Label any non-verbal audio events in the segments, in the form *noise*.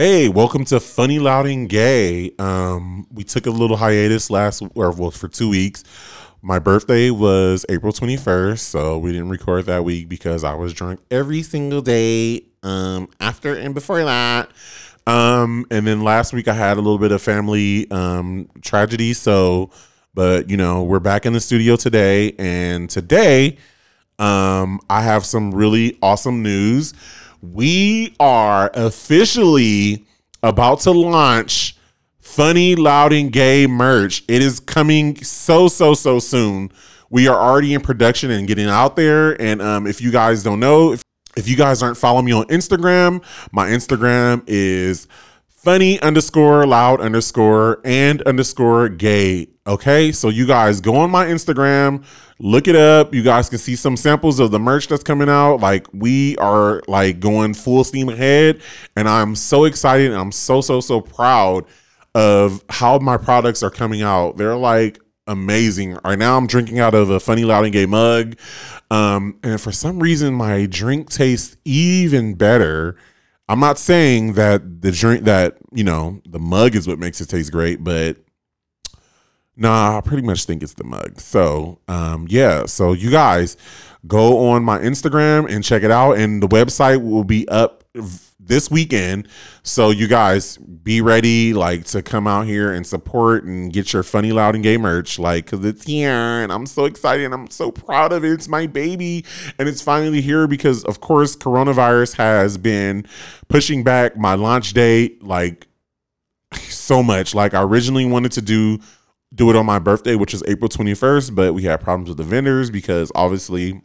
Hey, welcome to Funny Loud and Gay. Um, we took a little hiatus last, or well, for two weeks. My birthday was April 21st, so we didn't record that week because I was drunk every single day um, after and before that. Um, and then last week I had a little bit of family um, tragedy. So, but you know, we're back in the studio today, and today um, I have some really awesome news. We are officially about to launch funny, loud, and gay merch. It is coming so, so, so soon. We are already in production and getting out there. And um, if you guys don't know, if, if you guys aren't following me on Instagram, my Instagram is funny underscore loud underscore and underscore gay. Okay, so you guys go on my Instagram, look it up. You guys can see some samples of the merch that's coming out. Like we are like going full steam ahead, and I'm so excited. I'm so so so proud of how my products are coming out. They're like amazing. Right now, I'm drinking out of a funny loud and gay mug, um, and for some reason, my drink tastes even better. I'm not saying that the drink that you know the mug is what makes it taste great, but Nah, I pretty much think it's the mug. So, um, yeah. So you guys go on my Instagram and check it out, and the website will be up this weekend. So you guys be ready, like to come out here and support and get your funny, loud, and gay merch, like because it's here, and I'm so excited. And I'm so proud of it. It's my baby, and it's finally here because, of course, coronavirus has been pushing back my launch date, like so much. Like I originally wanted to do do it on my birthday, which is April 21st, but we had problems with the vendors because obviously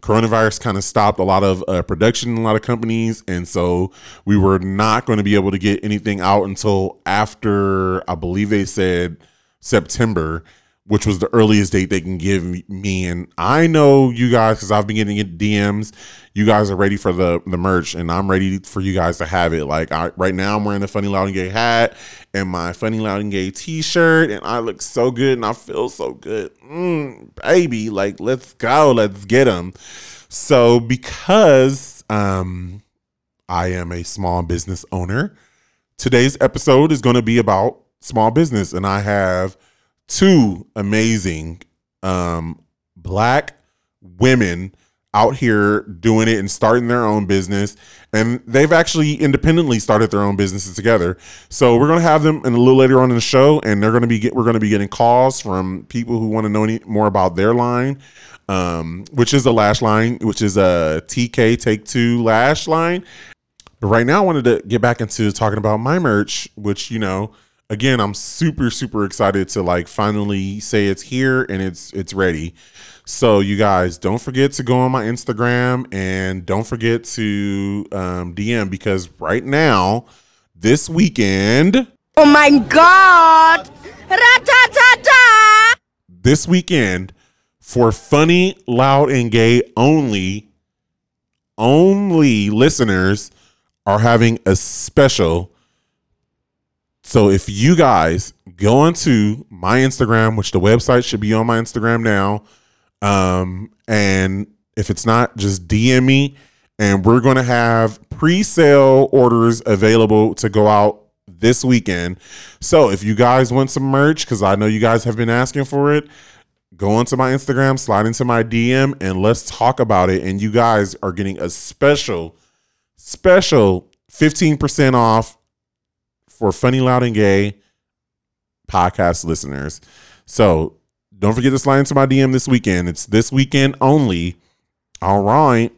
coronavirus kind of stopped a lot of uh, production in a lot of companies and so we were not going to be able to get anything out until after i believe they said september which was the earliest date they can give me. And I know you guys, because I've been getting DMs, you guys are ready for the the merch, and I'm ready for you guys to have it. Like I, right now, I'm wearing a Funny Loud and Gay hat and my Funny Loud and Gay T-shirt, and I look so good and I feel so good, mm, baby. Like let's go, let's get them. So because um, I am a small business owner, today's episode is going to be about small business, and I have two amazing um, black women out here doing it and starting their own business. And they've actually independently started their own businesses together. So we're to have them in a little later on in the show and they're to be get, we're to be getting calls from people who want to know any more about their line um, which is the lash line which is a tk take two lash line. But right now i wanted to get back into talking about my merch which you know again, I'm super super excited to like finally say it's here and it's it's ready. So you guys don't forget to go on my Instagram and don't forget to um, DM because right now, this weekend. Oh my God! Ra-ta-ta-ta! This weekend, for funny, loud, and gay only, only listeners are having a special so if you guys go onto my Instagram, which the website should be on my Instagram now, um, and if it's not, just DM me, and we're going to have pre-sale orders available to go out this weekend. So if you guys want some merch, because I know you guys have been asking for it, go onto my Instagram, slide into my DM, and let's talk about it. And you guys are getting a special, special 15% off for Funny Loud and Gay podcast listeners. So don't forget to slide into my DM this weekend. It's this weekend only. All right.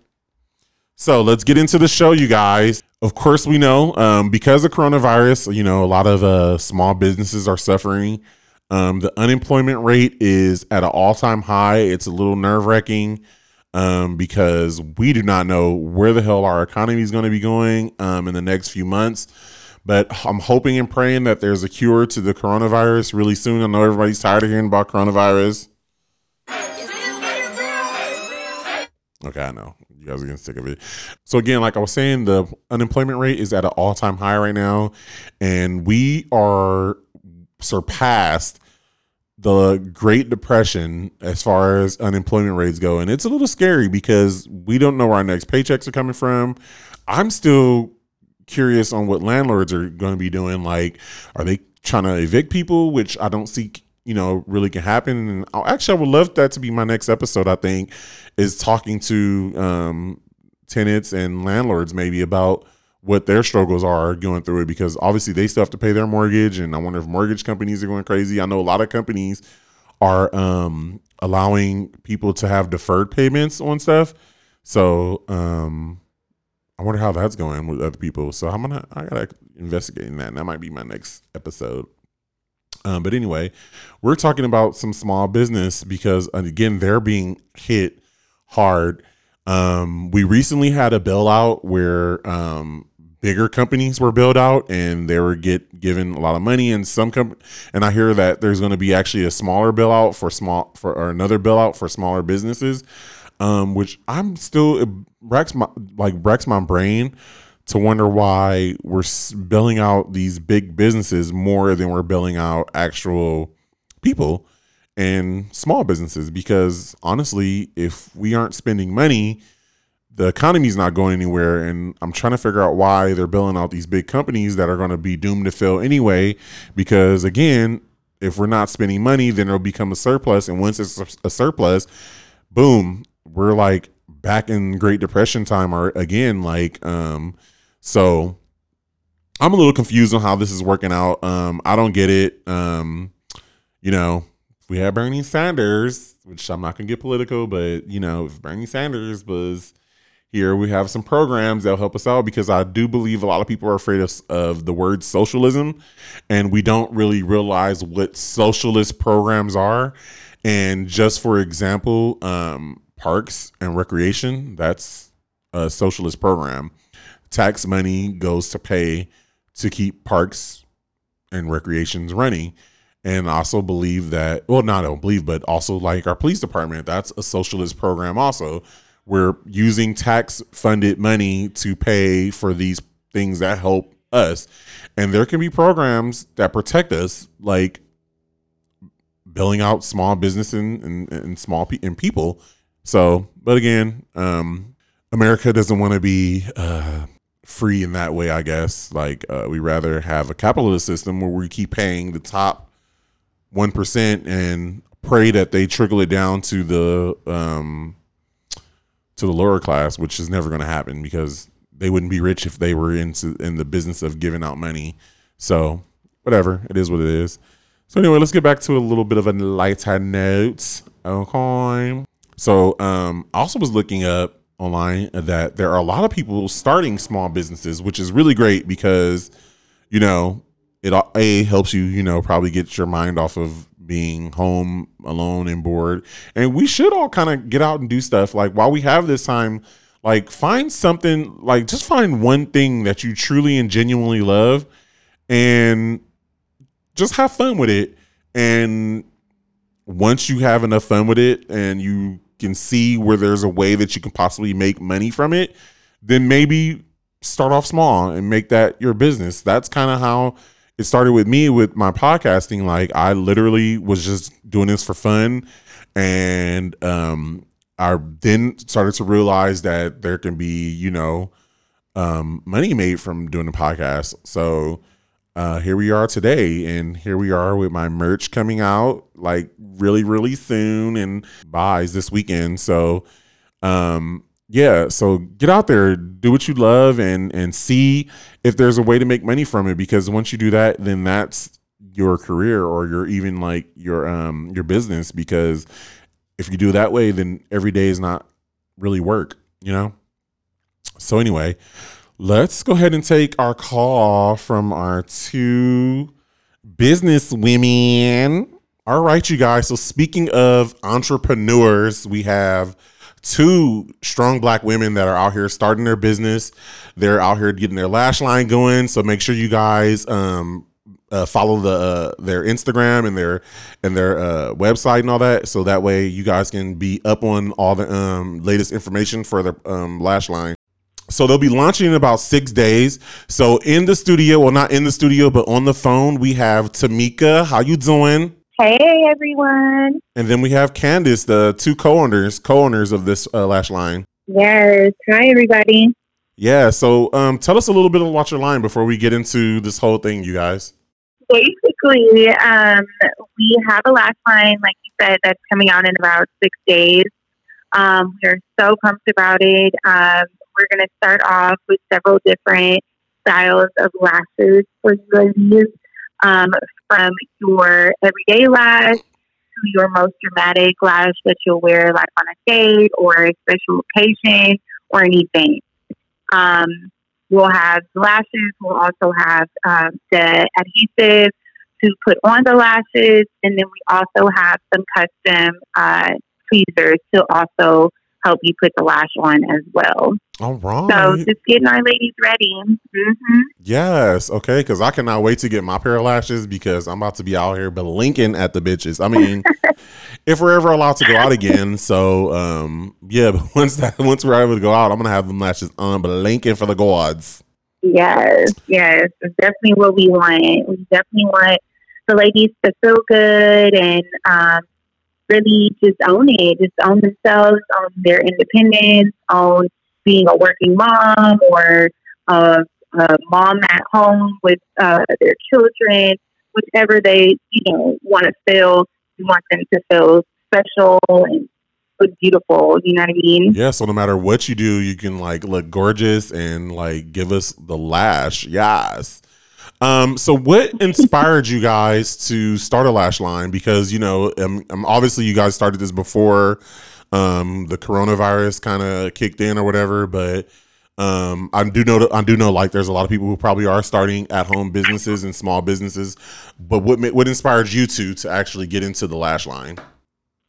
So let's get into the show, you guys. Of course, we know um, because of coronavirus, you know, a lot of uh, small businesses are suffering. Um, the unemployment rate is at an all time high. It's a little nerve wracking um, because we do not know where the hell our economy is going to be going um, in the next few months. But I'm hoping and praying that there's a cure to the coronavirus really soon. I know everybody's tired of hearing about coronavirus. Okay, I know. You guys are getting sick of it. So again, like I was saying, the unemployment rate is at an all-time high right now. And we are surpassed the Great Depression as far as unemployment rates go. And it's a little scary because we don't know where our next paychecks are coming from. I'm still curious on what landlords are going to be doing. Like, are they trying to evict people, which I don't see, you know, really can happen. And I'll, actually, I would love that to be my next episode. I think is talking to um, tenants and landlords maybe about what their struggles are going through it because obviously they still have to pay their mortgage and I wonder if mortgage companies are going crazy. I know a lot of companies are um, allowing people to have deferred payments on stuff. So um, I wonder how that's going with other people. So I'm gonna I gotta investigate in that. And that might be my next episode. Um, but anyway, we're talking about some small business because again they're being hit hard. Um, we recently had a bailout where um, bigger companies were built out and they were get given a lot of money and some comp- and I hear that there's going to be actually a smaller bailout for small for or another bailout for smaller businesses um, which I'm still wrecks my like wrecks my brain to wonder why we're billing out these big businesses more than we're billing out actual people and small businesses. Because honestly if we aren't spending money the economy's not going anywhere. And i'm trying to figure out why they're billing out these big companies that are going to be doomed to fail anyway. Because again if we're not spending money then it'll become a surplus. And once it's a surplus boom we're like back in great depression time or again like um so i'm a little confused on how this is working out um i don't get it um you know we have bernie sanders which i'm not gonna get political but you know if bernie sanders was here we have some programs that'll help us out because I do believe a lot of people are afraid of, of the word socialism and we don't really realize what socialist programs are. And just for example, um, parks and recreation, that's a socialist program. Tax money goes to pay to keep parks and recreations running. And also believe that, well, not I don't believe, but also like our police department, that's a socialist program also we're using tax funded money to pay for these things that help us. And there can be programs that protect us, like billing out small business and, and, and small pe- and people. So, but again, um, America doesn't want to be uh, free in that way, I guess. Like, uh, we rather have a capitalist system where we keep paying the top 1% and pray that they trickle it down to the um, to the lower class, which is never going to happen because they wouldn't be rich if they were into in the business of giving out money. So whatever, it is what it is. So anyway, let's get back to a little bit of a lighter note. Okay. So um, I also was looking up online that there are a lot of people starting small businesses, which is really great because you know it a helps you you know probably get your mind off of being home alone and bored. And we should all kind of get out and do stuff. Like while we have this time, like find something, like just find one thing that you truly and genuinely love and just have fun with it. And once you have enough fun with it and you can see where there's a way that you can possibly make money from it, then maybe start off small and make that your business. That's kind of how it started with me with my podcasting. Like I literally was just doing this for fun, and um, I then started to realize that there can be, you know, um, money made from doing the podcast. So uh, here we are today, and here we are with my merch coming out like really, really soon, and buys this weekend. So um, yeah so get out there do what you love and and see if there's a way to make money from it because once you do that then that's your career or your even like your um your business because if you do that way then every day is not really work you know so anyway let's go ahead and take our call from our two business women all right you guys so speaking of entrepreneurs we have two strong black women that are out here starting their business. They're out here getting their lash line going. So make sure you guys um, uh, follow the uh, their Instagram and their and their uh, website and all that. So that way you guys can be up on all the um, latest information for the um, lash line. So they'll be launching in about six days. So in the studio, well, not in the studio, but on the phone, we have Tamika. How you doing? Hey everyone. And then we have Candice, the two co-owners, co-owners of this uh, lash line. Yes. Hi everybody. Yeah. So um, tell us a little bit about your line before we get into this whole thing, you guys. Basically, um, we have a lash line, like you said, that's coming out in about six days. Um, we're so pumped about it. Um, we're going to start off with several different styles of lashes for you ladies, um, from your everyday lash to your most dramatic lash that you'll wear like on a date or a special occasion or an event. Um, we'll have lashes. We'll also have um, the adhesive to put on the lashes, and then we also have some custom uh, tweezers to also help you put the lash on as well. All right. So just getting our ladies ready. hmm Yes. Okay. Because I cannot wait to get my pair of lashes because I'm about to be out here blinking at the bitches. I mean, *laughs* if we're ever allowed to go out again. So, um, yeah. *laughs* But once that once we're able to go out, I'm gonna have them lashes on blinking for the gods. Yes, yes, it's definitely what we want. We definitely want the ladies to feel good and um, really just own it, just own themselves, own their independence, own being a working mom or a, a mom at home with uh, their children, whichever they you know want to feel. Want them to feel special and beautiful. You know what I mean? Yeah. So no matter what you do, you can like look gorgeous and like give us the lash. Yes. Um, so what inspired you guys to start a lash line? Because you know, um, um, obviously you guys started this before um, the coronavirus kind of kicked in or whatever, but um, I do know I do know like there's a lot of people who probably are starting at home businesses and small businesses. But what what inspired you two to actually get into the lash line?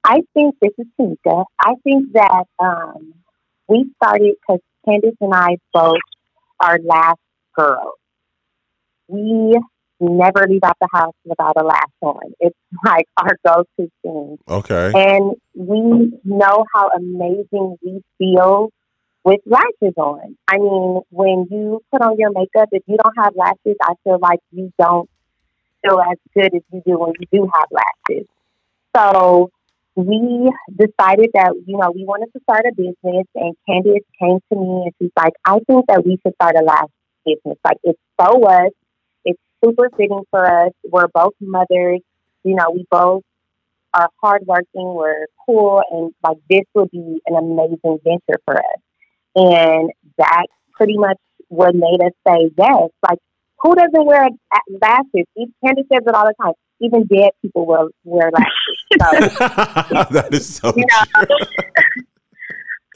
I think this is Tika. I think that um, we started because Candace and I both are lash girls. We never leave out the house without a lash on. It's *laughs* like our go-to thing. Okay. And we know how amazing we feel with lashes on. I mean, when you put on your makeup, if you don't have lashes, I feel like you don't feel as good as you do when you do have lashes. So we decided that, you know, we wanted to start a business and Candice came to me and she's like, I think that we should start a lash business. Like it's so us. Super fitting for us. We're both mothers. You know, we both are hardworking. We're cool. And like this would be an amazing venture for us. And that's pretty much what made us say yes. Like who doesn't wear lashes? Candice says it all the time. Even dead people will wear lashes. So, *laughs* that is so you know, *laughs*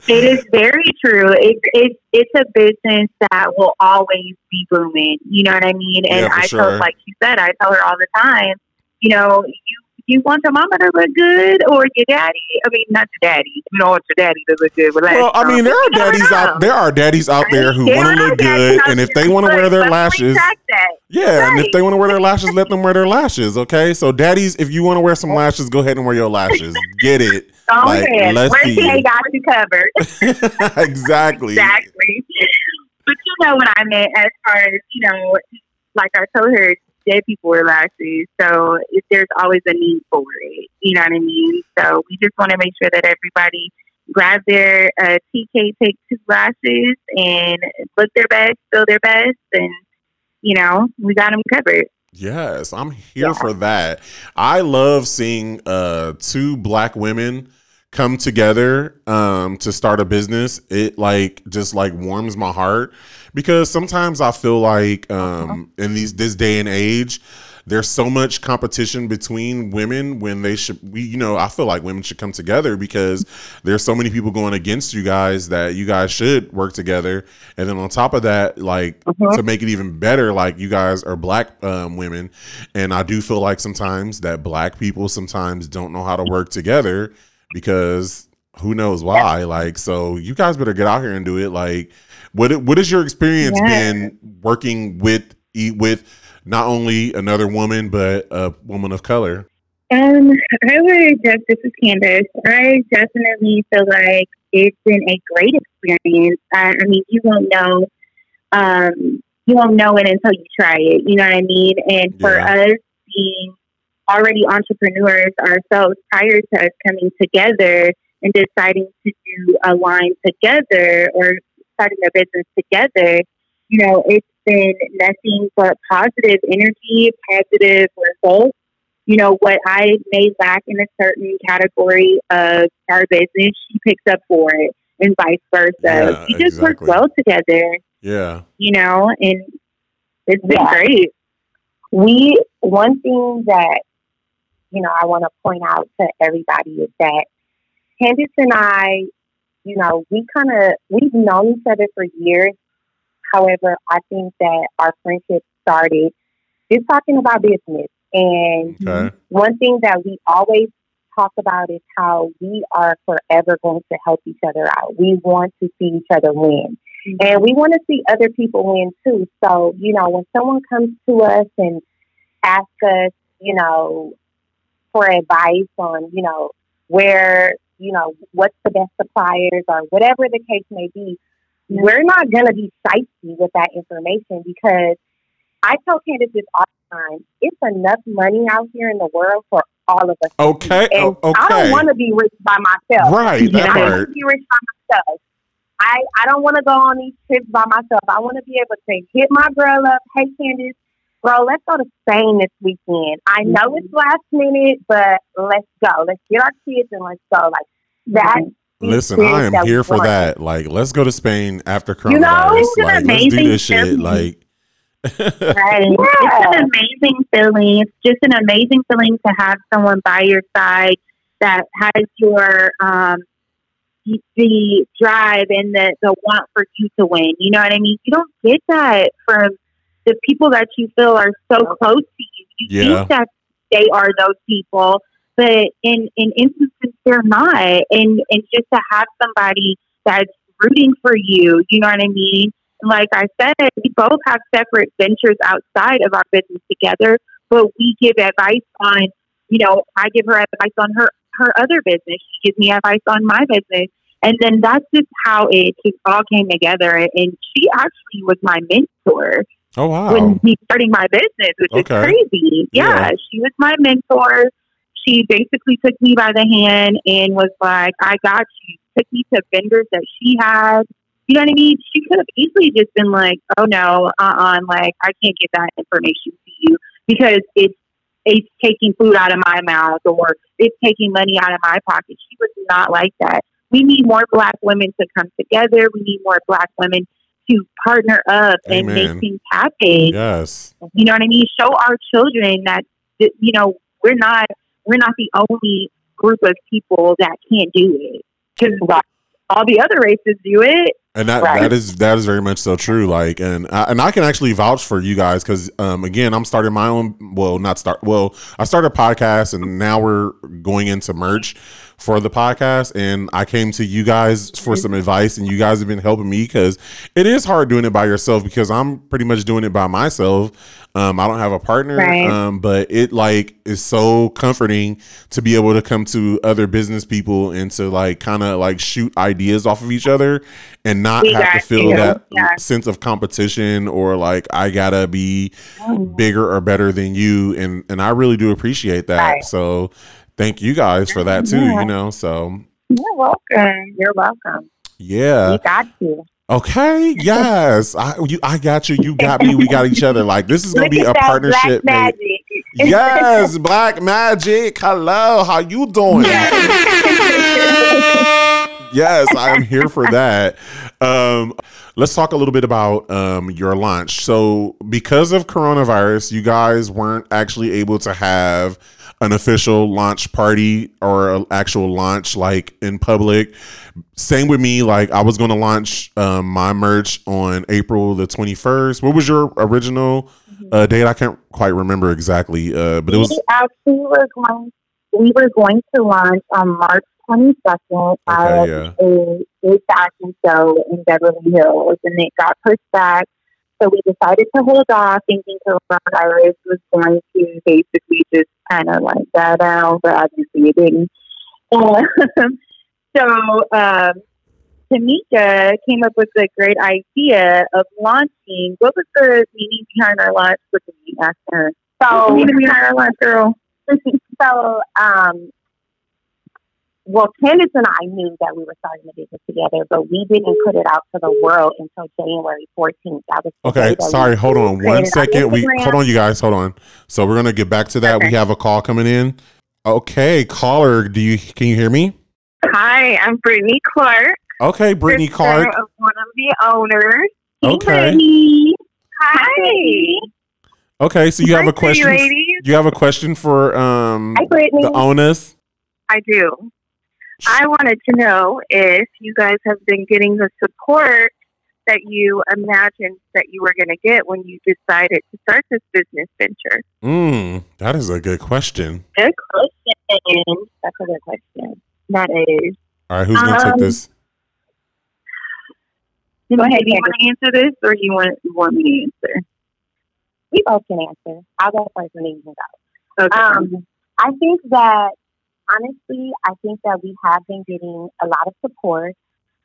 It is very true. It's it's it's a business that will always be booming. You know what I mean? And Yeah, I sure. tell, like you said, I tell her all the time. You know, you you want your mama to look good or your daddy. I mean, not your daddy. You don't want your daddy to look good. But Well, I mean, there are daddies out there are daddies out there who want to look good, and if they want to wear their lashes, yeah, and if they want to wear their lashes, let them wear their lashes. Okay, so daddies, if you want to wear some lashes, go ahead and wear your lashes. Get it? Go Like, ahead. let's see. got you covered. *laughs* exactly. exactly. But you know what I meant as far as, you know, like I told her, dead people wear lashes. So if there's always a need for it. You know what I mean? So we just want to make sure that everybody grab their uh, TK Take Two lashes and look their best, feel their best, and, you know, we got them covered. Yes, I'm here for that. I love seeing uh two black women come together um to start a business. It like just like warms my heart because sometimes I feel like um in these this day and age there's so much competition between women when they should we you know I feel like women should come together because there's so many people going against you guys that you guys should work together. And then on top of that like to make it even better like you guys are black um, women. And I do feel like sometimes that black people sometimes don't know how to work together because who knows why. Like so you guys better get out here and do it. Like what what is your experience Yeah. been working with e- with not only another woman but a woman of color Um, I would just, this is Candace. I definitely feel like it's been a great experience. I, I mean, you won't know, um, you won't know it until you try it. You know what I mean? And for Yeah. us being already entrepreneurs ourselves prior to us coming together and deciding to do a line together or starting their business together, you know, it's been nothing but positive energy, positive results. You know, what I may lack in a certain category of our business, she picks up for it and vice versa. Yeah, we just work well together, Yeah. you know, and it's been Yeah. great. we one thing that you know I want to point out to everybody is that Candice and I, you know, we kind of we've known each other for years. However, I think that our friendship started just talking about business, and Okay. one thing that we always talk about is how we are forever going to help each other out. We want to see each other win. Mm-hmm. And we want to see other people win too. So, you know, when someone comes to us and asks us, you know, for advice on, you know, where, you know, what's the best suppliers or whatever the case may be, we're not going to be shifty with that information because I tell Candace this all the time. It's enough money out here in the world for all of us. to Okay. eat. And o- I okay. don't want to be rich by myself. Right. You That know, I want part. to be rich by myself. I, I don't want to go on these trips by myself. I want to be able to hit my girl up. Hey, Candace, bro, let's go to Spain this weekend. I know mm-hmm. it's last minute, but let's go. Let's get our kids and let's go. Like that. Mm-hmm. Listen, I am here for want. that. Like, let's go to Spain after coronavirus. You know, it's an like, let's do amazing this shit. feeling. Like, *laughs* Right. It's an amazing feeling. It's just an amazing feeling to have someone by your side that has your um the- the drive and the, the want for you to win. You know what I mean? You don't get that from the people that you feel are so close to you. You Yeah. think that they are those people, but in in instances they're not. And and just to have somebody that's rooting for you, you know what I mean? like I said, we both have separate ventures outside of our business together, but we give advice on, you know, I give her advice on her her other business. She gives me advice on my business, and then that's just how it just all came together. And she actually was my mentor oh wow. when me starting my business, which Okay. is crazy. Yeah. Yeah, she was my mentor. She basically took me by the hand and was like, "I got you." Took me to vendors that she had. You know what I mean? She could have easily just been like, "Oh no, uh, uh like I can't get that information to you because it's it's taking food out of my mouth or it's taking money out of my pocket." She was not like that. We need more Black women to come together. We need more Black women to partner up and make things happen. yes. You know what I mean? Show our children that, you know we're not we're not the only group of people that can't do it because all the other races do it. And that Right. that is that is very much so true. Like, and I, and I can actually vouch for you guys because, um, again, I'm starting my own. Well, not start. Well, I started a podcast, and now we're going into merch for the podcast. And I came to you guys for some advice, and you guys have been helping me because it is hard doing it by yourself because I'm pretty much doing it by myself. Um, I don't have a partner, Right. um, but it like is so comforting to be able to come to other business people and to like kind of like shoot ideas off of each other and not We have to feel you. that Yeah. sense of competition or like I gotta be Mm-hmm. bigger or better than you. And and I really do appreciate that. Right. So thank you guys for that too. You know, so You're welcome. You're welcome. yeah. we got you. Okay. Yes. I you I got you. You got me. We got each other. Like this is gonna Look be a partnership. black magic. Yes, *laughs* Black Magic. Hello, how you doing? *laughs* yes, I am here for that. Um, let's talk a little bit about um, your launch. So, because of coronavirus, you guys weren't actually able to have an official launch party or an actual launch like in public. Same with me. Like, I was going to launch um, my merch on April the 21st. What was your original uh, date? I can't quite remember exactly, uh, but it was. we actually were going we were going to launch on March twenty second at yeah. a big fashion show in Beverly Hills and it got pushed back. So we decided to hold off thinking coronavirus was going to basically just kind of like die down, but obviously it didn't. And *laughs* so um, Tamika came up with the great idea of launching. What was the meaning behind our launch? What did we ask her? So meaning behind our launch, girl? *laughs* so um well, Candace and I knew that we were starting the business together, but we didn't put it out to the world until January 14th. That was Okay, sorry. Hold on one second. created our second. We hold on, you guys. Hold on. So we're gonna get back to that. We have a call coming in. Okay, caller. Do you can you hear me? Hi, I'm Brittany Clark. Okay, Brittany sister Clark. Of one of the owners. Okay. Brittany. Hi. Okay, so you have Hi, a question. pretty ladies. You have a question for um Hi, the owners. I do. I wanted to know if you guys have been getting the support that you imagined that you were going to get when you decided to start this business venture. Mm, that is a good question. Good question. That's a good question. That is. All right, who's gonna Um, take this? Go ahead. Do you want to answer this, or you want you want me to answer? We both can answer. I'll go first and then you can go. Okay. Um, I think that honestly, I think that we have been getting a lot of support.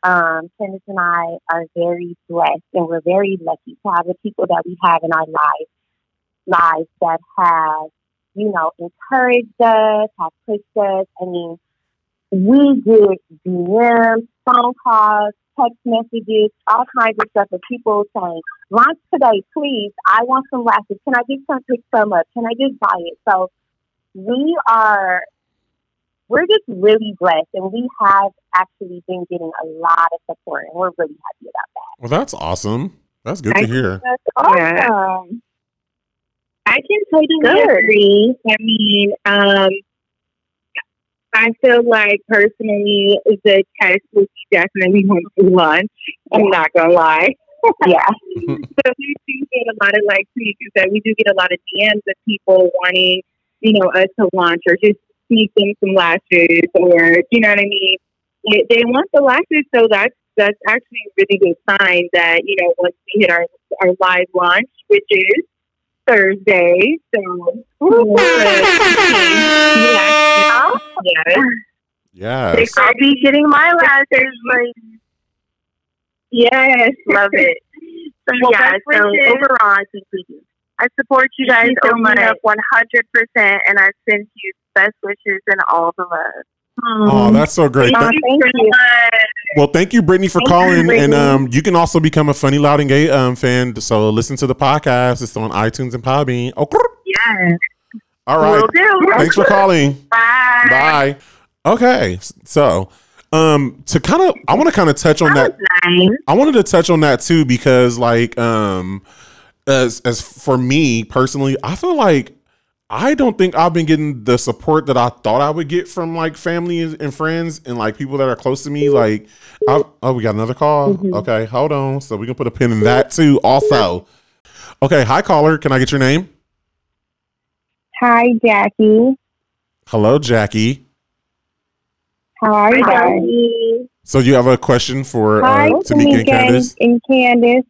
Um, Candace and I are very blessed, and we're very lucky to have the people that we have in our lives, lives that have, you know, encouraged us, have pushed us. I mean, we get DMs, phone calls, text messages, all kinds of stuff of people saying, "Launch today, please. I want some lashes. Can I get some pick some up? Can I just buy it?" So we are we're just really blessed and we have actually been getting a lot of support and we're really happy about that. Well, that's awesome. That's good to hear. That's awesome. I can totally Good. agree. I mean, um, I feel like personally, the test would be definitely went to lunch. I'm not gonna lie. Yeah. *laughs* so we do get a lot of like you said, we do get a lot of DMs of people wanting, you know, us to launch or just see them some lashes or you know what I mean. They, they want the lashes, so that's that's actually a really good sign that you know once we hit our our live launch, which is Thursday. So yes. Yes. I'll be getting my lashes. Like, yes, love it. So Well, yeah, best so overall, I think we do. I support you guys you so open much. up 100%, and I send you best wishes and all the love. Oh, that's so great. Thank Th- you thank you. well, thank you, Brittany, for Thank you, calling. and um, you can also become a Funny Loud and Gay um, fan. So listen to the podcast. It's on iTunes and Podbean. Oh. Yes, all right. will do. Thanks for calling. Bye. Bye. Okay, so um, to kind of, I want to kind of touch on that. That nice. I wanted to touch on that too because, like, um, as as for me personally, I feel like I don't think I've been getting the support that I thought I would get from like family and and friends and like people that are close to me. Like, I, oh, we got another call. Okay, hold on. So we can put a pin in that too. Also, okay. Hi, caller. Can I get your name? Hi Jackie. Hello, Jackie. How are you Hi, guys? Jackie. So you have a question for Hi, uh, Tamika and Candace? and Candace.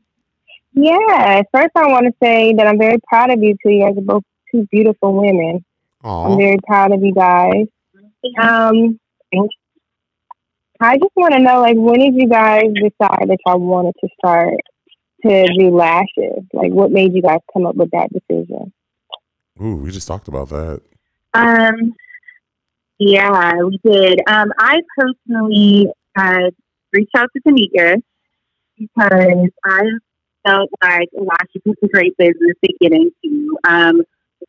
Yeah, first I want to say that I'm very proud of you two. You guys are both two beautiful women. I'm very proud of you guys. Um, I just want to know, like, when did you guys decide that y'all wanted to start to do lashes? Like, what made you guys come up with that decision? Ooh, we just talked about that. Um, yeah, we did. Um, I personally uh, reached out to Tamika because I felt like lashes was a great business to get into. Um,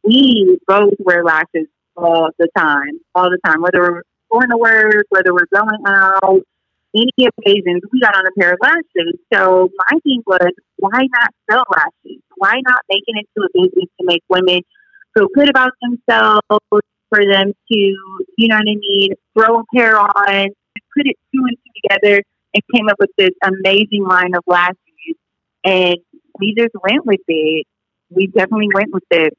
we both wear lashes all the time, all the time, whether we're going to work, whether we're going out, any occasions, we got on a pair of lashes. So my thing was, why not sell lashes? Why not make it into a business to make women feel good about themselves, for them to, you know what I mean, throw a pair on, put it two and two together, and came up with this amazing line of lashes. And we just went with it. We definitely went with it.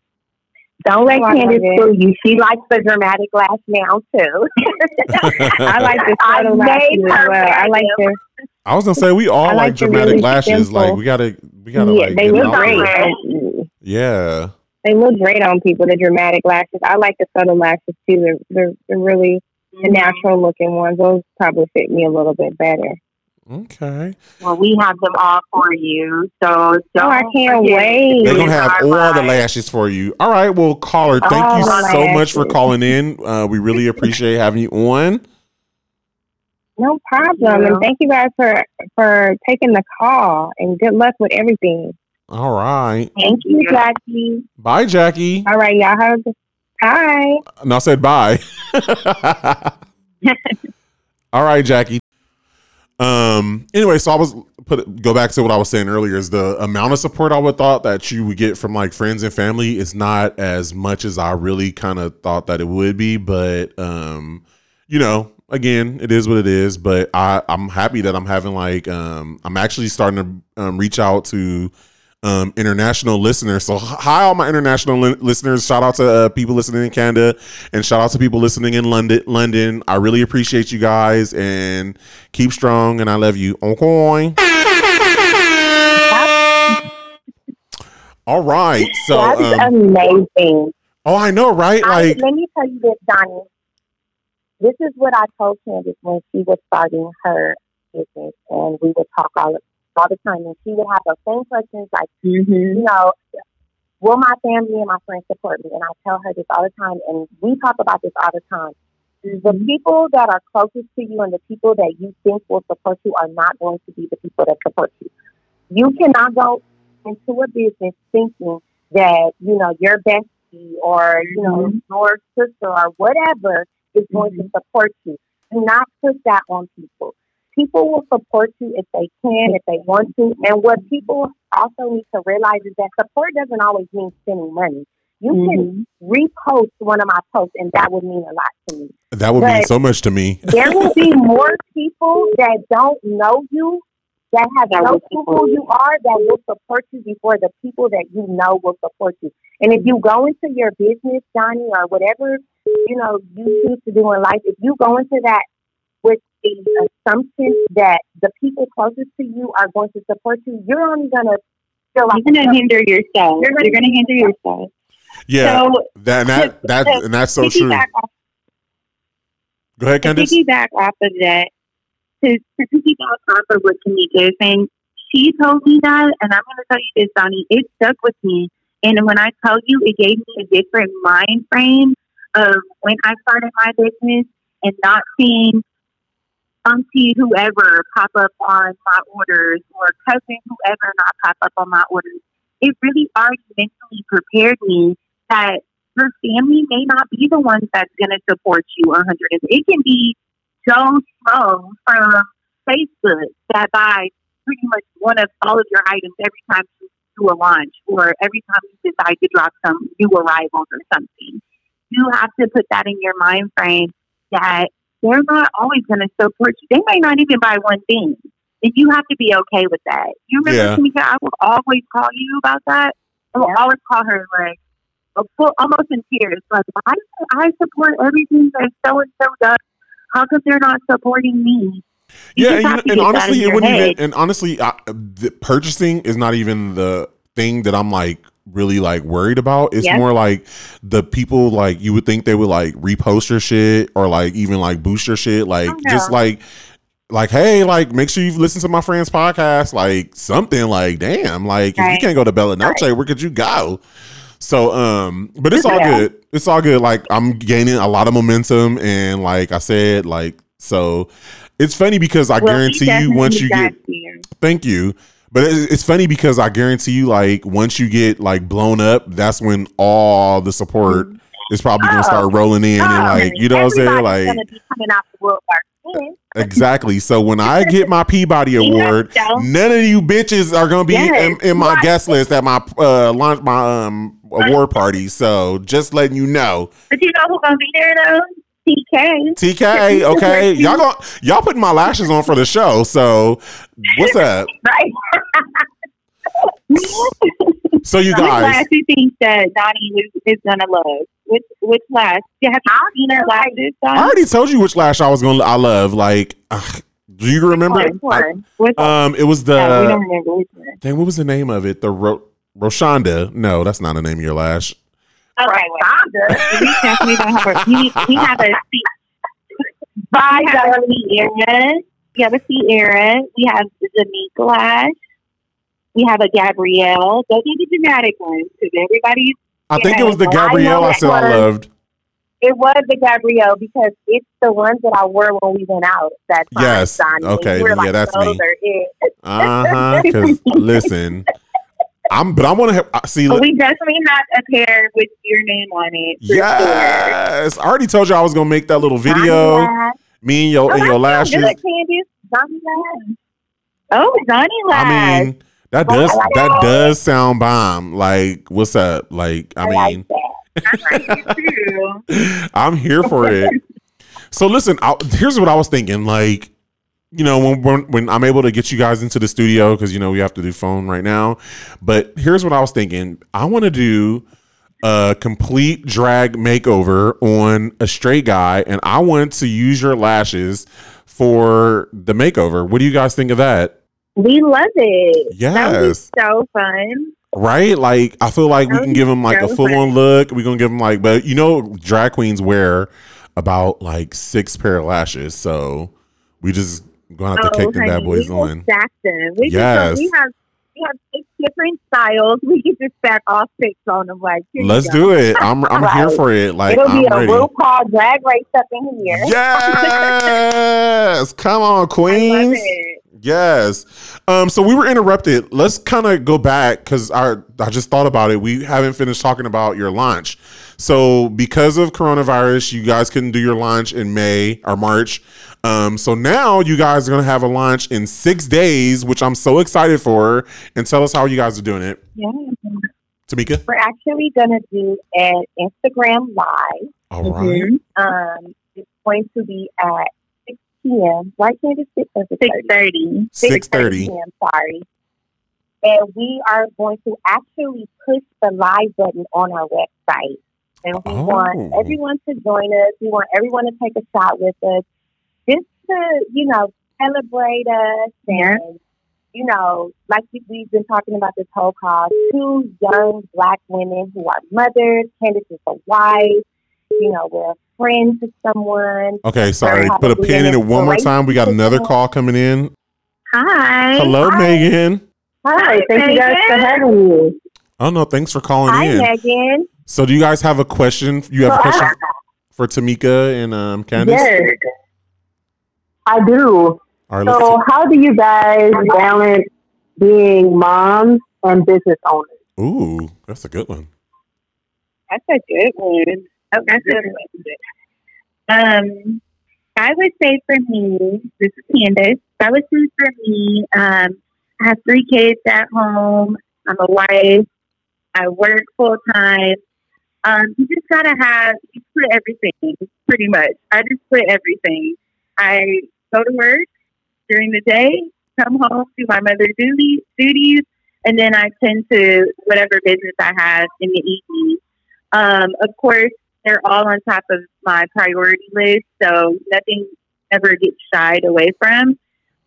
Don't let Oh, Candace love fool you. She likes the dramatic lash now too. *laughs* I like the I subtle made lashes as well. I like wear the I was gonna say we all I like, like dramatic really lashes. Like we gotta, we gotta yeah, like. they look great. on- Yeah. They look great on people. The dramatic lashes. I like the subtle lashes too. They're they're, they're really the mm-hmm. natural looking ones. Those probably fit me a little bit better. Okay. Well, we have them all for you. So don't Oh, I can't forget. wait. They're gonna have Our all the lashes for you. All right. Well, caller, thank All you the so much for calling in. Uh, we really *laughs* appreciate having you on. No problem. And thank you guys for for taking the call and good luck with everything. All right. Thank you, Jackie. Bye, Jackie. All right, y'all have a good Bye. No, I said bye. *laughs* *laughs* All right, Jackie. Um. Anyway, so I was put go back to what I was saying earlier. Is the amount of support I would thought that you would get from like friends and family is not as much as I really kind of thought that it would be. But um, you know, again, it is what it is. But I I'm happy that I'm having like um I'm actually starting to um, reach out to um, international listeners. So, hi, all my international li- listeners. Shout out to uh, people listening in Canada, and shout out to people listening in London. London, I really appreciate you guys, and keep strong. And I love you. Okay. *laughs* All right. So, That's um, amazing. oh, I know, right? I, Like, let me tell you this, Donnie. This is what I told Candace when she was starting her business, and we would talk all all the time, and she would have those same questions like, mm-hmm. you know, will my family and my friends support me? And I tell her this all the time, and we talk about this all the time. The mm-hmm. people that are closest to you and the people that you think will support you are not going to be the people that support you. You cannot go into a business thinking that, you know, your bestie or, you know, mm-hmm. your sister or whatever is going to support you. Do not put that on people. People will support you if they can, if they want to. And what people also need to realize is that support doesn't always mean spending money. You can mm-hmm. repost one of my posts, and that would mean a lot to me. that would mean so much to me. There will be *laughs* more people that don't know you, that have That no clue who you are, that will support you before the people that you know will support you. And if you go into your business, Johnny, or whatever you know you choose to do in life, if you go into that with the assumption that the people closest to you are going to support you, you're only gonna feel like You're gonna hinder yourself. You're You're gonna gonna, hinder yourself. Yeah, So that and that that to- and that's so true. off, Go ahead, to Candace. piggyback off of that, to, to piggyback off of what Tamika is saying, she told me that, and I'm gonna tell you this, Donnie, it stuck with me. And when I tell you, it gave me a different mind frame of when I started my business and not seeing Um, auntie whoever pop up on my orders or cousin whoever not pop up on my orders. It really already mentally prepared me that your family may not be the ones that's going to support you 100. It can be Joe Schmo from Facebook that buys pretty much one of all of your items every time you do a launch or every time you decide to drop some new arrivals or something. You have to put that in your mind frame that they're not always going to support you. They may not even buy one thing. And you have to be okay with that. You remember, Yeah. Tamika, I will always call you about that. I will Yeah. always call her like, a full, almost in tears. Like, why do I support everything that so and so does? How come they're not supporting me? You yeah, and, you- to and get that honestly, it wouldn't head. even. And honestly, I, the purchasing is not even the thing that I'm like really like worried about. It's Yes. more like the people like you would think they would like repost your shit or like even like boost your shit. Like just like like hey, like make sure you listen to my friend's podcast. Like something like damn, like if you can't go to Bella Noche, where could you go? So um but it's all Yeah. good. It's all good. Like I'm gaining a lot of momentum and like I said, like so it's funny because I Well, guarantee you once you get you. thank you. But it's funny because I guarantee you like once you get like blown up, that's when all the support is probably gonna Oh. start rolling in and like you know what I'm saying? Like gonna be coming out the woodwork. exactly. So when I get my Peabody *laughs* Award, none of you bitches are gonna be Yes, in, in my right. guest list at my uh launch my um award party. So just letting you know. But you know who's gonna be there though? TK. TK, okay. *laughs* Y'all going y'all putting my lashes on for the show. So what's up? *laughs* Right. So you Which lash guys, you think that Donnie is, is gonna love? Which which lash? You have you seen her lashes? I already told you which lash I was gonna I love. Like ugh, do you remember? Which one? Which one? Um it was no, we the don't remember which one. dang, what was the name of it? The Ro- Roshonda. No, that's not the name of your lash. Okay, well, we definitely don't have a. We, we have a C. Bye, We have a Sierra. We have a Sierra. We have the Jamaica lash. We have a Gabrielle. Those are the dramatic ones because everybody's I think it was the Yeah, I Gabrielle I, that said I loved. It was the Gabrielle because it's the ones that I wore when we went out. That time, Yes. Donnie. Okay. We Yeah, like, that's those me. Are it. Uh huh. Because *laughs* listen, I'm, but I want to have I- see. We definitely have a pair with your name on it. for sure. Yes, I already told you I was gonna make that little video. Me and your Oh, and your lashes. good, Candice. Donnie oh, Lash. Oh, Donnie Lash. I mean, that does I that does sound bomb. Like, what's up? Like, I I mean. I like *laughs* too. I'm here for it. So listen, I, here's what I was thinking. Like, you know, when when, when I'm able to get you guys into the studio because you know we have to do phone right now. But here's what I was thinking. I want to do a complete drag makeover on a straight guy, and I want to use your lashes for the makeover. What do you guys think of that? We love it. That would be Yes. so fun. Right? Like I feel like we can give him like a full on look. We're gonna give him like, but you know, drag queens wear about like six pair of lashes, so we just gonna have to oh, kick the bad boys on. them. We Yes. Just, we have we have six different styles. We can just stack all six on them. Like, Let's do it. *laughs* I'm I'm here for it. Like It'll I'm be a ready. RuPaul drag race up in here. Yes, come on, *laughs* queens. Yes. Um, so we were interrupted. Let's kind of go back because I I just thought about it. We haven't finished talking about your launch. So because of coronavirus, you guys couldn't do your launch in May or March. Um, so now you guys are gonna have a launch in six days, which I'm so excited for. And tell us how you guys are doing it, Yeah. Tamika. We're actually gonna do an Instagram live. All right. Mhm. Um, it's going to be at 6 p.m. Why can't it 6 or 6 Six thirty. Six thirty. p.m. Sorry. And we are going to actually push the live button on our website. And we Oh. want everyone to join us. We want everyone to take a shot with us, just to you know celebrate us and you know, like we- we've been talking about this whole call. Two young black women who are mothers. Candace is a wife. You know, we're a friend to someone. Okay, sorry. Put a pin in it one more time. We got another call coming in. Hi. Hello, Hi. Megan. Hi, thank you guys for having me. Oh no, thanks for calling Hi, in. Megan. So do you guys have a question? You have a question for Tamika and um Candace? Yes, I do. All right, let's So, how do you guys balance being moms and business owners? Ooh, that's a good one. That's a good one. Oh, that's a good one. Um, I would say for me, this is Candace. I would say for me, um, I have three kids at home. I'm a wife. I work full time. Um, you just gotta have you split everything pretty much. I just put everything. I go to work during the day, come home, do my mother's duty, duties, and then I tend to whatever business I have in the evening. Um, of course, they're all on top of my priority list, so nothing ever gets shied away from.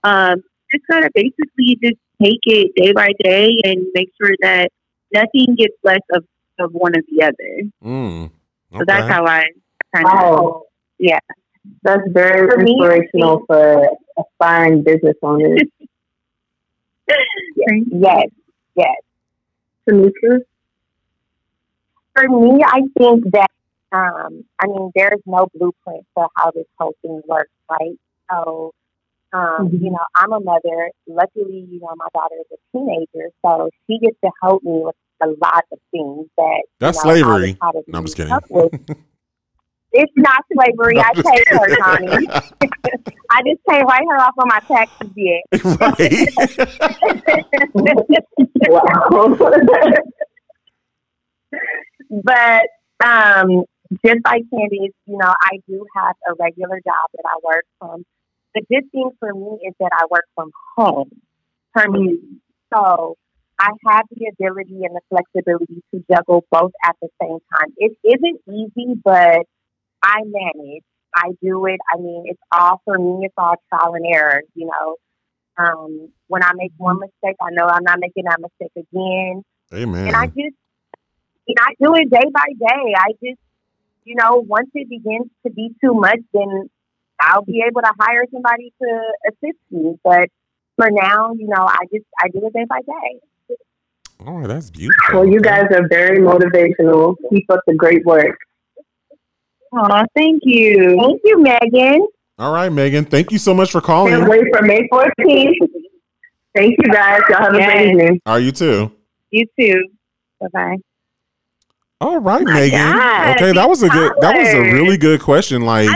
Um, just gotta basically just take it day by day and make sure that nothing gets less of, of one or the other. Mm. So that's how I kind of Wow. Yeah. That's very For me, inspirational for aspiring business owners. *laughs* Yes, yes. Tamika? For me, I think that, um, I mean, there's no blueprint for how this whole thing works, right? So, um, Mhm. you know, I'm a mother. Luckily, you know, my daughter is a teenager, so she gets to help me with a lot of things that That's you know, I was slavery. probably No, I'm just kidding. *laughs* It's not slavery. I paid her, Connie. *laughs* I just can't write her off on my taxes yet. *laughs* right. Wow. but um, just like Candace, you know, I do have a regular job that I work from. The good thing for me is that I work from home permanently. So I have the ability and the flexibility to juggle both at the same time. It isn't easy, but I manage. I do it. I mean, it's all for me. It's all trial and error. You know, um, when I make one mistake, I know I'm not making that mistake again. Amen. And I just, and I do it day by day. I just, you know, once it begins to be too much, then I'll be able to hire somebody to assist me. But for now, you know, I just, I do it day by day. Oh, that's beautiful. well, you guys are very motivational. Keep up the great work. Oh, thank you. Thank you, Megan. All right, Megan. Thank you so much for Can't calling. wait for May 14th. Thank you guys. Y'all have a Yes. great evening. Are you too? You too. Bye bye. All right, Megan. God, okay, that was a good. That was a really good question. Like,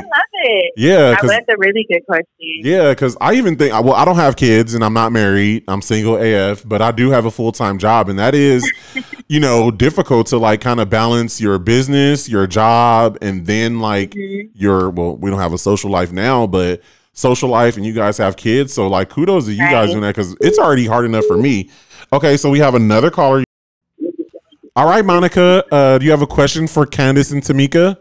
I it. yeah, That because was a really good question. Yeah, because I even think well, I don't have kids and I'm not married. I'm single AF, but I do have a full time job, and that is, *laughs* you know, difficult to like kind of balance your business, your job, and then like Mhm. your well, we don't have a social life now, but social life, and you guys have kids, so like kudos to you guys doing that because it's already hard enough for me. Okay, so we have another caller. All right, Monica, uh, do you have a question for Candace and Tamika?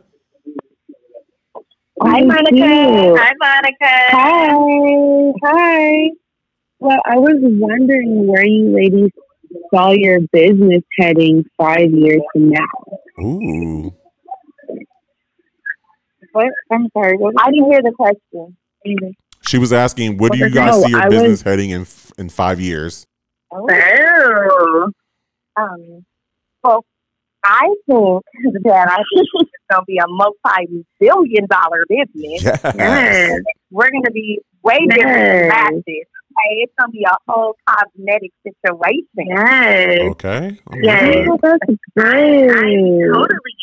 Hi, Monica. you. Hi, Monica. Hi, hi. Well, I was wondering where you ladies saw your business heading five years from now. Ooh, What? I'm sorry. What? I didn't hear the question. she was asking, "What do you guys no, see your I business was- heading in f- in five years?" Oh. Um, well, I think that I think it's going to be a multi-billion dollar business. Yes. Yes. We're going to be way different than Yes. that. Okay, it's going to be a whole cosmetic situation. Yes. Okay. I'm Yes. with Oh, that's I'm great. totally,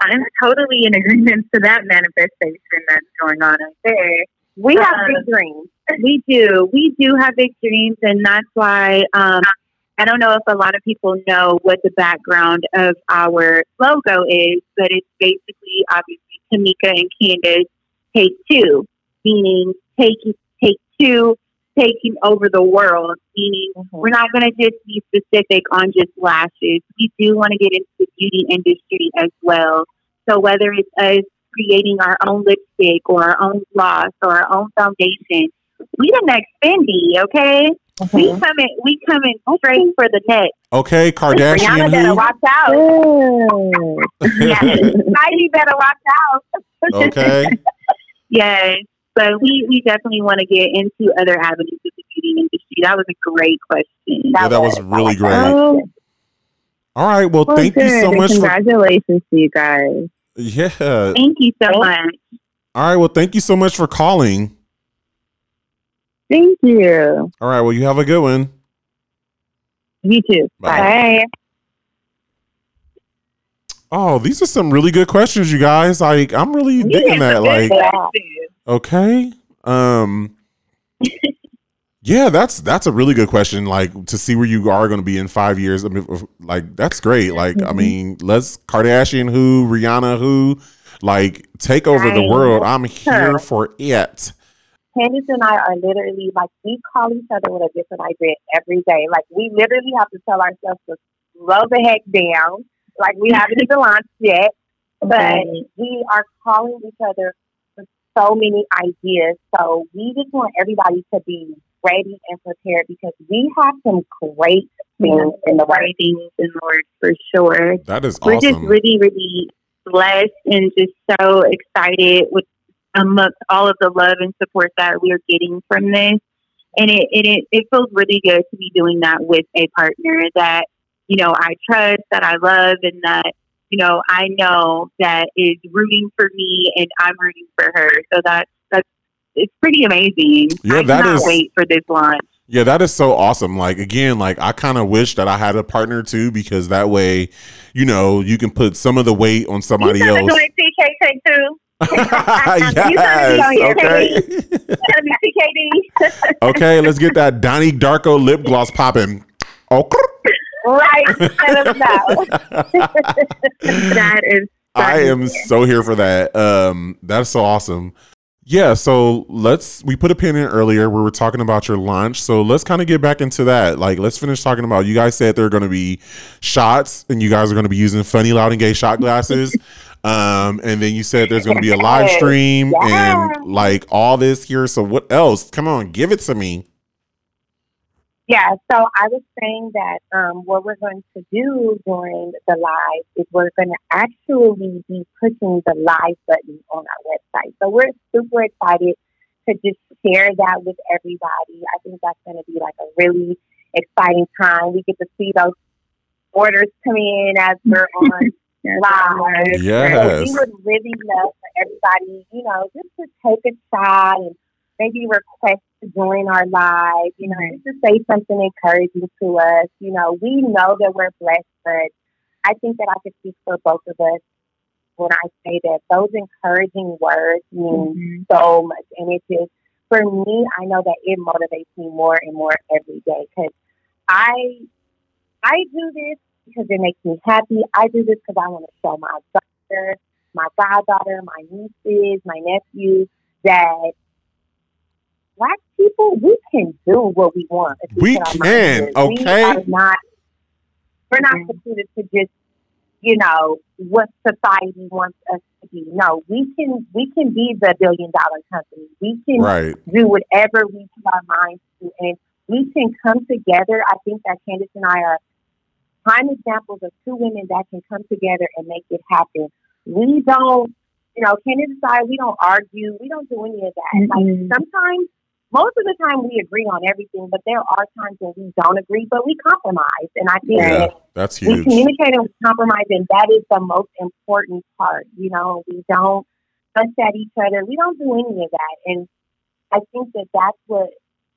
I'm totally in agreement to that manifestation that's going on out there. We have Uh, big dreams. We do. We do have big dreams, and that's why um, I don't know if a lot of people know what the background of our logo is, but it's basically obviously Tamika and Candace take two, meaning take take two, taking over the world, meaning mm-hmm. we're not going to just be specific on just lashes. We do want to get into the beauty industry as well. So whether it's us creating our own lipstick or our own gloss or our own foundation, we the next Fenty, okay? We coming, we coming straight for the neck. Okay, Rihanna Kardashian better watch out. *laughs* yeah, Heidi better watch out. okay. *laughs* Yes, but we we definitely want to get into other avenues of the beauty industry. That was a great question. Yeah, that was really great. Oh, All right. Well, well, thank good. you so And much for Congratulations to you guys. Yeah. Thank you so much. All right. Well, thank you so much for calling. Thank you. All right. Well, you have a good one. You too. Bye. Bye. Oh, these are some really good questions, you guys. Like, I'm really digging that. Like, okay. Um Yeah, that's that's a really good question. Like to see where you are going to be in five years. I mean, like that's great. Like, I mean, let's Kardashian who, Rihanna who, like take over the world. I'm here for it. Candace and I are literally like we call each other with a different idea every day. Like we literally have to tell ourselves to slow the heck down. Like we haven't even *laughs* launched yet, but Right. we are calling each other with so many ideas. So we just want everybody to be ready and prepared because we have some great things in the works. Right things in the works for sure. That is cool. We're just really, really blessed and just so excited with amongst all of the love and support that we are getting from this. And it, it, it, feels really good to be doing that with a partner that, you know, I trust, that I love, and that, you know, I know that is rooting for me and I'm rooting for her. So that, that's, it's pretty amazing. Yeah, I that is- wait for this launch. Yeah, that is so awesome. Like again, like I kind of wish that I had a partner too, because that way, you know, you can put some of the weight on somebody you else. join TK too. *laughs* yes. here, Okay. *laughs* Gonna okay. Let's get that Donnie Darko lip gloss popping. Oh, Right. *laughs* That is I am so here for that. Um, that's so awesome. Yeah, so let's we put a pin in earlier. We were talking about your launch, so let's kind of get back into that. Like, let's finish talking about. You guys said there are going to be shots, and you guys are going to be using funny, loud, and gay shot glasses. Um, and then you said there's going to be a live stream and like all this here. So what else? Come on, give it to me. Yeah, so I was saying that um, what we're going to do during the live is we're going to actually be pushing the live button on our website. So we're super excited to just share that with everybody. I think that's going to be like a really exciting time. We get to see those orders come in as we're *laughs* on live. Yes. We would really love for everybody, you know, just to take a shot and maybe request to join our live, you know, mm-hmm. just to say something encouraging to us. You know, we know that we're blessed, but I think that I could speak for both of us when I say that those encouraging words mean mm-hmm. so much. And it just, for me, I know that it motivates me more and more every day because I, I do this because it makes me happy. I do this because I want to show my daughter, my goddaughter, my nieces, my nephews that black people, we can do what we want. We put can, okay? We are not, we're not considered to just, you know, what society wants us to be. No, we can, we can be the billion dollar company. We can Right. do whatever we put our minds to, and we can come together. I think that Candace and I are prime examples of two women that can come together and make it happen. We don't, you know, Candace and I, we don't argue. We don't do any of that. Like sometimes, most of the time, we agree on everything, but there are times when we don't agree, but we compromise. And I think Yeah. that That's we huge. communicate and we compromise, and that is the most important part. You know, we don't fuss at each other. We don't do any of that, and I think that that's what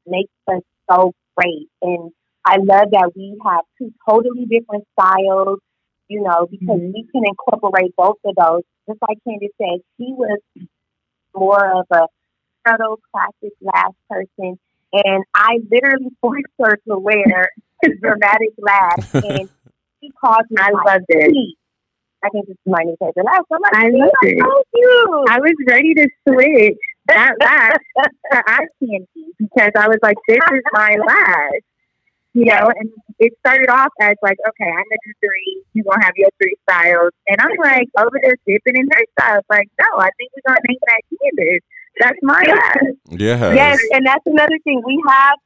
makes us so great. And I love that we have two totally different styles. You know, because mm-hmm. we can incorporate both of those. Just like Candy said, she was more of a subtle classic last person, and I literally *laughs* forced her to wear *laughs* dramatic lash, and *laughs* she called me. I loved it. I think this is my new favorite lash. I'm like, I "Sweet, loved that's it. So cute. I was ready to switch that lash to eye candy because I was like, this is my lash. You know, and it started off as like, okay, I'm gonna do three, you gonna have your three styles. And I'm like over there dipping in her styles. Like, no, I think we're gonna name that Candace. That's my lash. Yes. Yes, and that's another thing. We have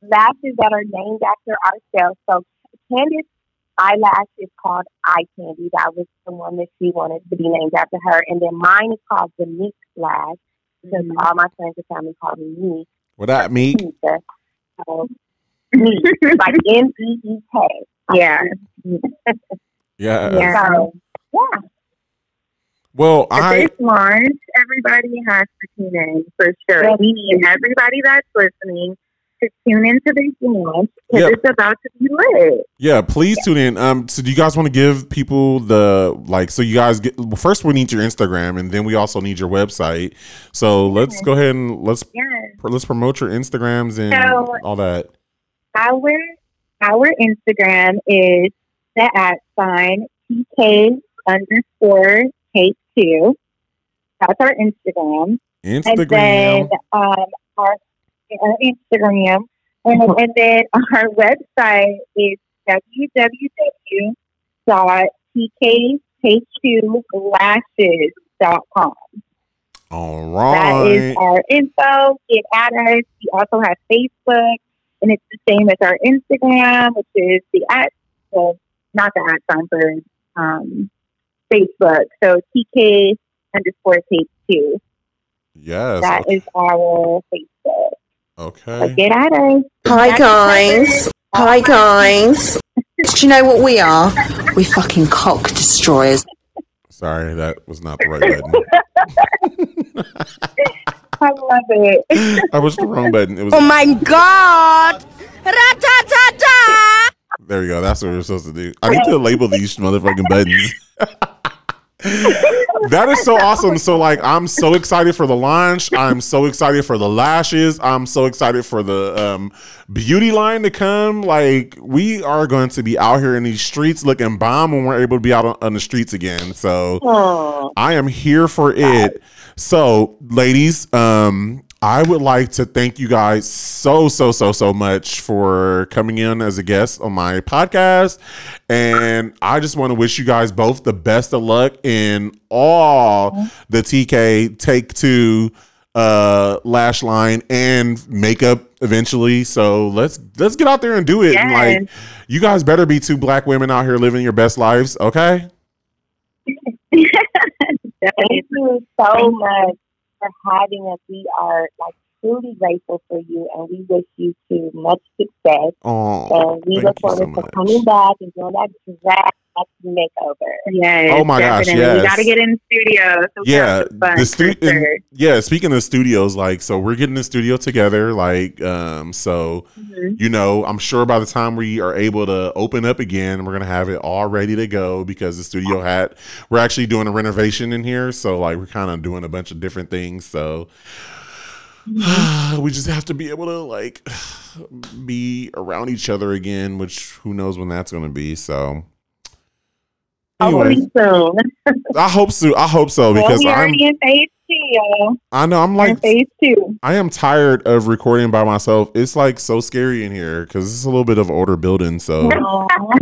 lashes that are named after ourselves. So Candace eyelash is called Eye Candy. That was the one that she wanted to be named after her. And then mine is called the Meek Lash because mm-hmm. all my friends and family call me Meek. What that mean? Meek. So Meek, like M E E K. Yeah. Yeah. Yeah. So yeah, Well, At I this launch, everybody has to tune in for sure. Yes. We need everybody that's listening to tune into this launch because Yep. it's about to be lit. yeah, please tune in. Um, so do you guys want to give people the like? So you guys get well, first. We need your Instagram, and then we also need your website. So let's go ahead and let's Yes. let's promote your Instagrams and So- all that. Our our Instagram is the at sign TK underscore K two. That's our Instagram. And then Instagram. um, our, our Instagram. And, *laughs* and then our website is www.tk2lashes.com. All That is our info. Get at us. We also have Facebook, and it's the same as our Instagram, which is the at, well, not the at sign for um, Facebook. So TK underscore K2. Yes. That okay. is our Facebook. So okay. get at us. Hi guys. Hi guys. Do you know what we are? We fucking cock destroyers. Sorry, that was not the right button. *laughs* I love it. I was the wrong button. It was. *laughs* Oh my *laughs* god. Ra-ta-ta-ta. There you go. That's what we're supposed to do. I need to label these motherfucking buttons. *laughs* that is so awesome. So like I'm so excited for the launch. I'm so excited for the lashes. I'm so excited for the um, beauty line to come. Like we are going to be out here in these streets looking bomb when we're able to be out on, on the streets again. So I am here for it. So, ladies, um, I would like to thank you guys so, so, so, so much for coming in as a guest on my podcast. And I just want to wish you guys both the best of luck in all the TK Take Two uh lash line and makeup eventually. So let's let's get out there and do it. And like you guys better be two black women out here living your best lives okay Thank you so much for having us. We are like truly grateful for you, and we wish you to much success. Oh, And we look you so forward to much. coming back and doing that drag makeover. Yes. Oh my gosh, yes. We got to get in studio. So yeah fun the for stu- sure. and- yeah speaking of studios like so we're getting the studio together like um so Mhm. you know i'm sure by the time we are able to open up again we're gonna have it all ready to go because the studio had we're actually doing a renovation in here so like we're kind of doing a bunch of different things so *sighs* we just have to be able to like *sighs* be around each other again which who knows when that's gonna be so soon. i hope so i hope so well, because we i'm already in two, y'all. i know i'm like phase two. I am tired of recording by myself. It's like so scary in here because it's a little bit of older building. So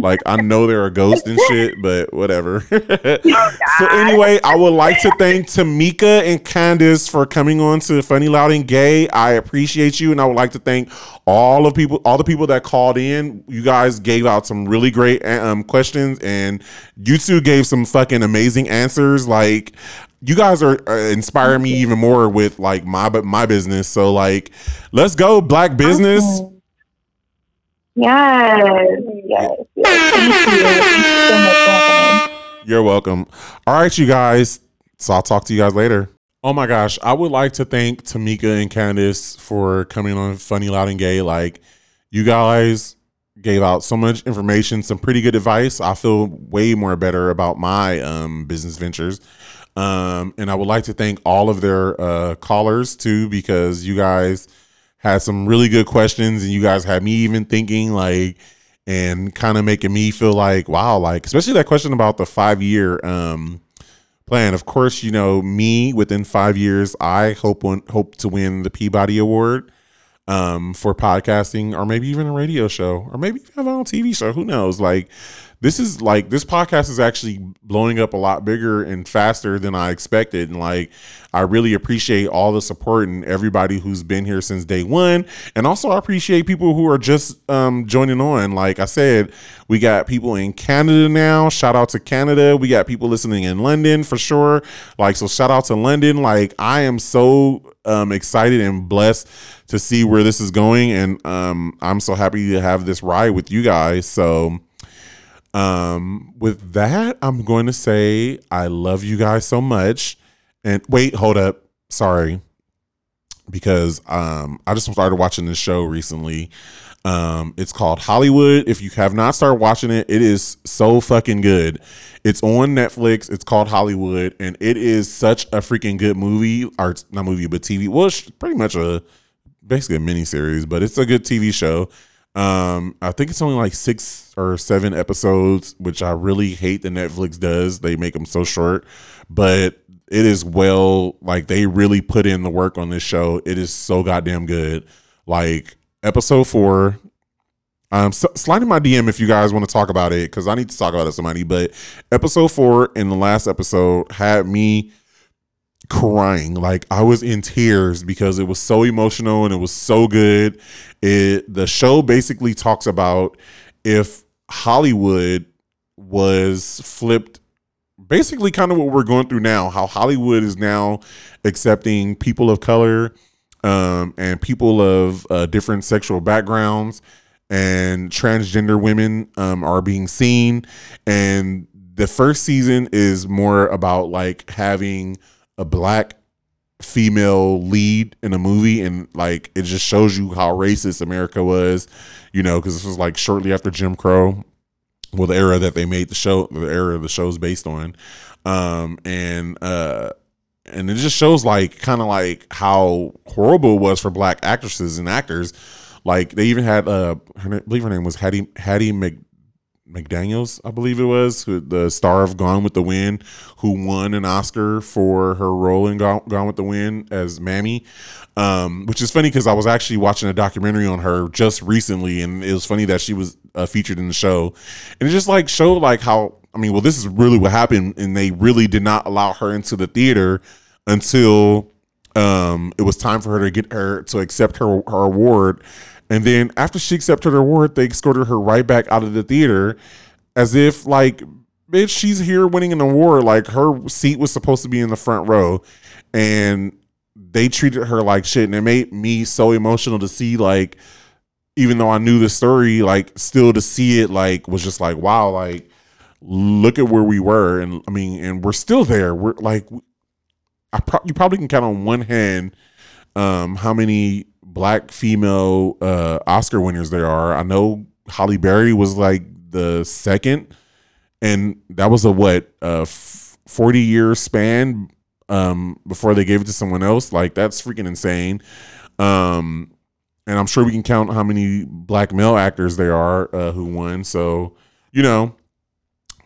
like I know there are ghosts and shit, but whatever. *laughs* so anyway, I would like to thank Tamika and Candace for coming on to Funny Loud and Gay. I appreciate you, and I would like to thank all of people, all the people that called in. You guys gave out some really great um, questions, and you two gave some fucking amazing answers. Like you guys are uh, inspiring me even more with like my my business. So like, let's go, Black business. Yes. Yes. yes. You. Thank you so much for having me. You're welcome. All right, you guys. So I'll talk to you guys later. Oh my gosh, I would like to thank Tamika and Candace for coming on Funny Loud and Gay. Like, you guys gave out so much information, some pretty good advice. I feel way more better about my um, business ventures. Um, and I would like to thank all of their uh, callers too, because you guys had some really good questions and you guys had me even thinking like and kind of making me feel like wow like especially that question about the five year um plan. Of course you know me within five years i hope hope to win the peabody award um for podcasting or maybe even a radio show or maybe even a tv show. Who knows? Like this is like this podcast is actually blowing up a lot bigger and faster than I expected. And like, I really appreciate all the support and everybody who's been here since day one. And also, I appreciate people who are just um, joining on. Like I said, we got people in Canada now. Shout out to Canada. We got people listening in London for sure. Like, so shout out to London. Like, I am so um, excited and blessed to see where this is going. And um, I'm so happy to have this ride with you guys. So, um, with that, I'm going to say I love you guys so much. And wait, hold up. Sorry. Because um I just started watching this show recently. Um it's called Hollywood. If you have not started watching it, it is so fucking good. It's on Netflix. It's called Hollywood and it is such a freaking good movie or not movie but TV. Well, it's pretty much a basically a mini series, but it's a good TV show. Um, I think it's only like six or seven episodes, which I really hate that Netflix does. They make them so short, but it is well, like they really put in the work on this show. It is so goddamn good. Like episode four, um, s- slide in my DM if you guys want to talk about it because I need to talk about it somebody. But episode four in the last episode had me crying. Like i was in tears because it was so emotional and it was so good. It the show basically talks about if hollywood was flipped basically kind of what we're going through now how hollywood is now accepting people of color um, and people of uh, different sexual backgrounds and transgender women um, are being seen. And the first season is more about like having a black female lead in a movie and like it just shows you how racist america was you know because this was like shortly after jim crow well the era that they made the show the era the show's based on. Um and uh and it just shows like kind of like how horrible it was for black actresses and actors. Like they even had uh her, I believe her name was hattie hattie Mc, McDaniels, I believe it was, who, the star of Gone with the Wind, who won an Oscar for her role in Gone, Gone with the Wind as Mammy. Um, which is funny because I was actually watching a documentary on her just recently, and it was funny that she was uh, featured in the show, and it just like showed like how I mean, well, this is really what happened, and they really did not allow her into the theater until um, it was time for her to get her to accept her her award. And then after she accepted her award, they escorted her right back out of the theater as if like, bitch, she's here winning an award. Like her seat was supposed to be in the front row. And they treated her like shit, and it made me so emotional to see like, even though I knew the story, like still to see it like was just like wow, like look at where we were, and I mean, and we're still there. We're like, I pro- you probably can count on one hand um, how many black female uh, Oscar winners there are. I know Halle Berry was like the second, and that was a what a forty year span um, before they gave it to someone else. Like that's freaking insane. Um, and I'm sure we can count how many black male actors there are uh, who won. So you know,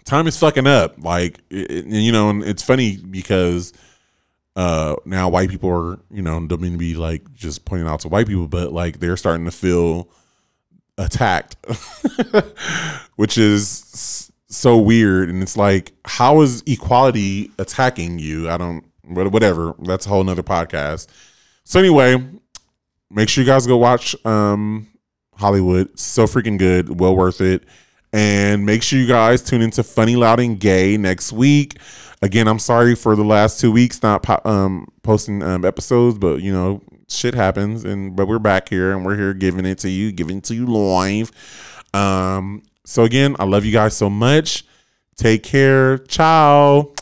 time is fucking up. Like it, you know, and it's funny because uh now white people are you know don't mean to be like just pointing out to white people but like they're starting to feel attacked *laughs* which is so weird. And it's like how is equality attacking you? I don't whatever. That's a whole nother podcast. So anyway make sure you guys go watch um hollywood. So freaking good. Well worth it. And make sure you guys tune into funny loud and gay next week again, I'm sorry for the last two weeks not po- um, posting um, episodes, but you know, shit happens, and but we're back here and we're here giving it to you, giving to you live. Um, so again, I love you guys so much. Take care. Ciao.